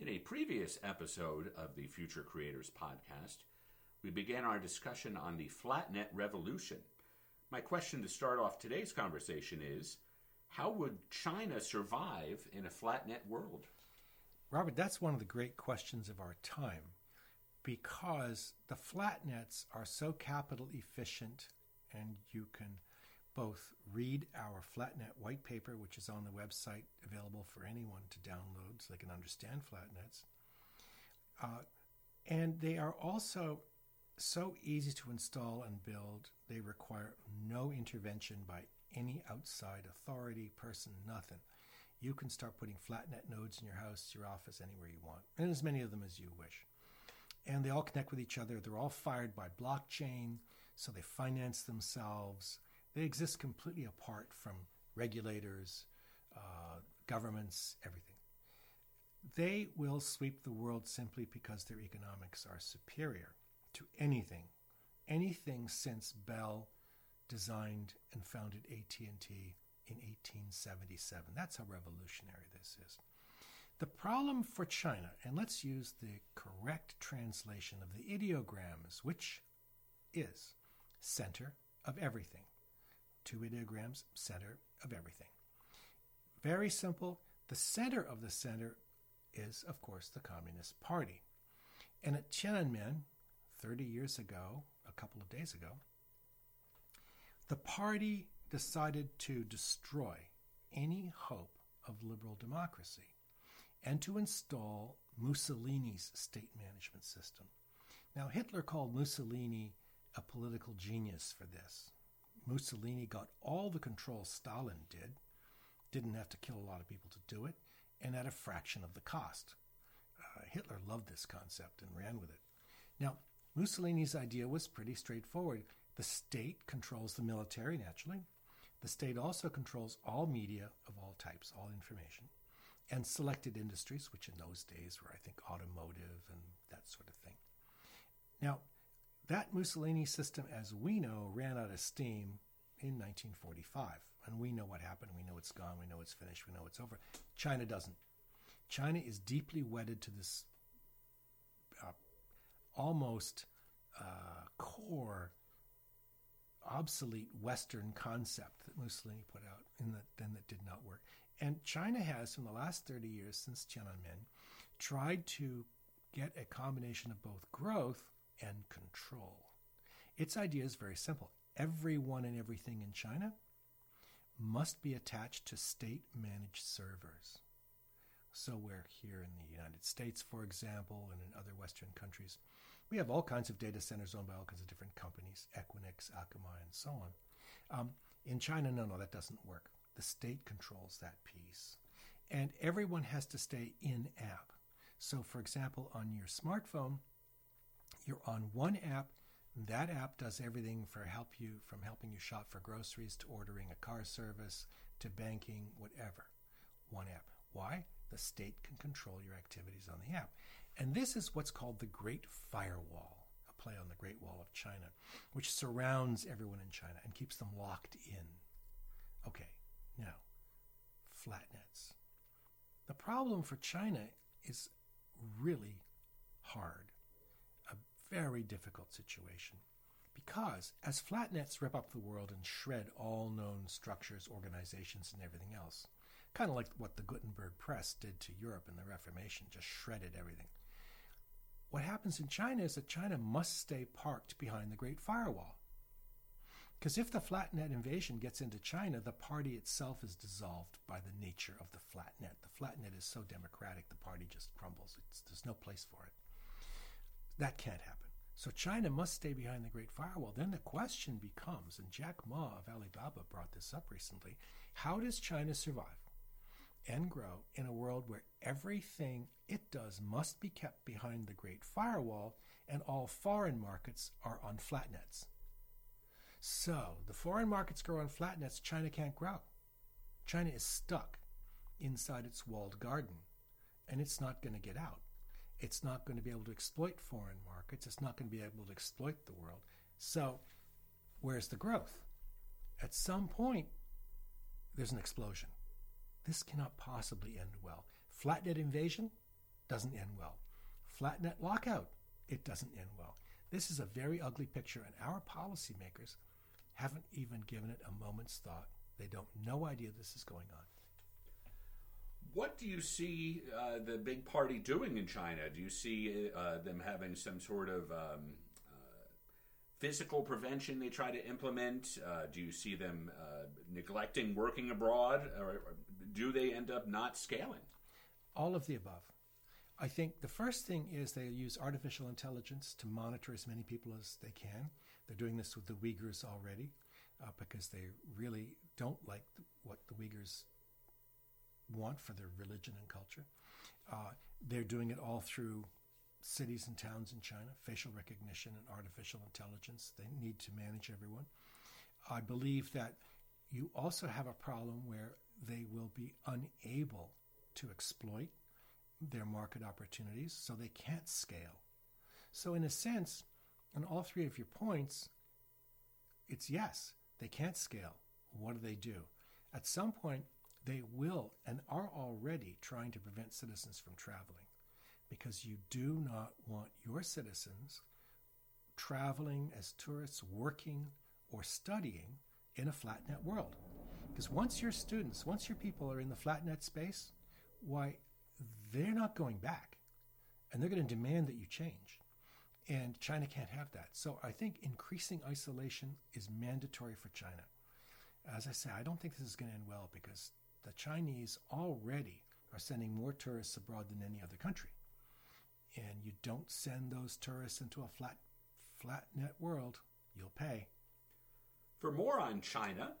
In a previous episode of the Future Creators podcast, we began our discussion on the flatnet revolution. My question to start off today's conversation is how would China survive in a flatnet world? Robert, that's one of the great questions of our time because the flatnets are so capital efficient and you can both read our flatnet white paper, which is on the website available for anyone to download so they can understand flatnets. Uh, and they are also so easy to install and build, they require no intervention by any outside authority, person, nothing. You can start putting flatnet nodes in your house, your office, anywhere you want, and as many of them as you wish. And they all connect with each other. They're all fired by blockchain, so they finance themselves. They exist completely apart from regulators, uh, governments, everything. They will sweep the world simply because their economics are superior to anything, anything since Bell designed and founded AT&T in 1877. That's how revolutionary this is. The problem for China, and let's use the correct translation of the ideograms, which is center of everything. Two ideograms, center of everything. Very simple. The center of the center is, of course, the Communist Party. And at Tiananmen, 30 years ago, a couple of days ago, the party decided to destroy any hope of liberal democracy and to install Mussolini's state management system. Now, Hitler called Mussolini a political genius for this. Mussolini got all the control Stalin did, didn't have to kill a lot of people to do it, and at a fraction of the cost. Uh, Hitler loved this concept and ran with it. Now, Mussolini's idea was pretty straightforward. The state controls the military, naturally. The state also controls all media of all types, all information, and selected industries, which in those days were, I think, automotive and that sort of thing. Now, that Mussolini system, as we know, ran out of steam in 1945. And we know what happened. We know it's gone. We know it's finished. We know it's over. China doesn't. China is deeply wedded to this uh, almost uh, core obsolete Western concept that Mussolini put out and that then that did not work. And China has, in the last 30 years since Tiananmen, tried to get a combination of both growth and control. Its idea is very simple. Everyone and everything in China must be attached to state managed servers. So, where here in the United States, for example, and in other Western countries, we have all kinds of data centers owned by all kinds of different companies, Equinix, Akamai, and so on. Um, in China, no, no, that doesn't work. The state controls that piece. And everyone has to stay in app. So, for example, on your smartphone, you're on one app. That app does everything for help you from helping you shop for groceries to ordering a car service to banking, whatever. One app. Why? The state can control your activities on the app. And this is what's called the Great Firewall, a play on the Great Wall of China, which surrounds everyone in China and keeps them locked in. Okay, now, flatnets. The problem for China is really hard, very difficult situation. Because as flatnets rip up the world and shred all known structures, organizations, and everything else, kind of like what the Gutenberg press did to Europe in the Reformation, just shredded everything. What happens in China is that China must stay parked behind the Great Firewall. Because if the flatnet invasion gets into China, the party itself is dissolved by the nature of the flatnet. The flatnet is so democratic, the party just crumbles. It's, there's no place for it. That can't happen. So China must stay behind the Great Firewall. Then the question becomes, and Jack Ma of Alibaba brought this up recently how does China survive and grow in a world where everything it does must be kept behind the Great Firewall and all foreign markets are on flatnets? So the foreign markets grow on flatnets, China can't grow. China is stuck inside its walled garden, and it's not going to get out. It's not going to be able to exploit foreign markets. It's not going to be able to exploit the world. So, where's the growth? At some point, there's an explosion. This cannot possibly end well. Flatnet invasion doesn't end well. Flatnet lockout, it doesn't end well. This is a very ugly picture, and our policymakers haven't even given it a moment's thought. They don't no idea this is going on. What do you see uh, the big party doing in China? Do you see uh, them having some sort of um, uh, physical prevention they try to implement? Uh, do you see them uh, neglecting working abroad, or, do they end up not scaling? All of the above. I think the first thing is they use artificial intelligence to monitor as many people as they can. They're doing this with the Uyghurs already uh, because they really don't like what the Uyghurs want for their religion and culture. Uh, they're doing it all through cities and towns in China, facial recognition and artificial intelligence. They need to manage everyone. I believe that you also have a problem where they will be unable to exploit their market opportunities, so they can't scale. So, in a sense, on all three of your points, it's yes, they can't scale. What do they do? At some point, they will and are already trying to prevent citizens from traveling because you do not want your citizens traveling as tourists, working, or studying in a flatnet world. Because once your students, once your people are in the flatnet space, why, they're not going back. And they're going to demand that you change. And China can't have that. So I think increasing isolation is mandatory for China. As I say, I don't think this is going to end well because the Chinese already are sending more tourists abroad than any other country. And you don't send those tourists into a flat flat net world, you'll pay. For more on China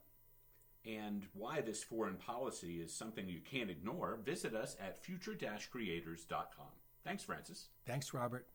and why this foreign policy is something you can't ignore, visit us at future-creators.com. Thanks, Francis. Thanks, Robert.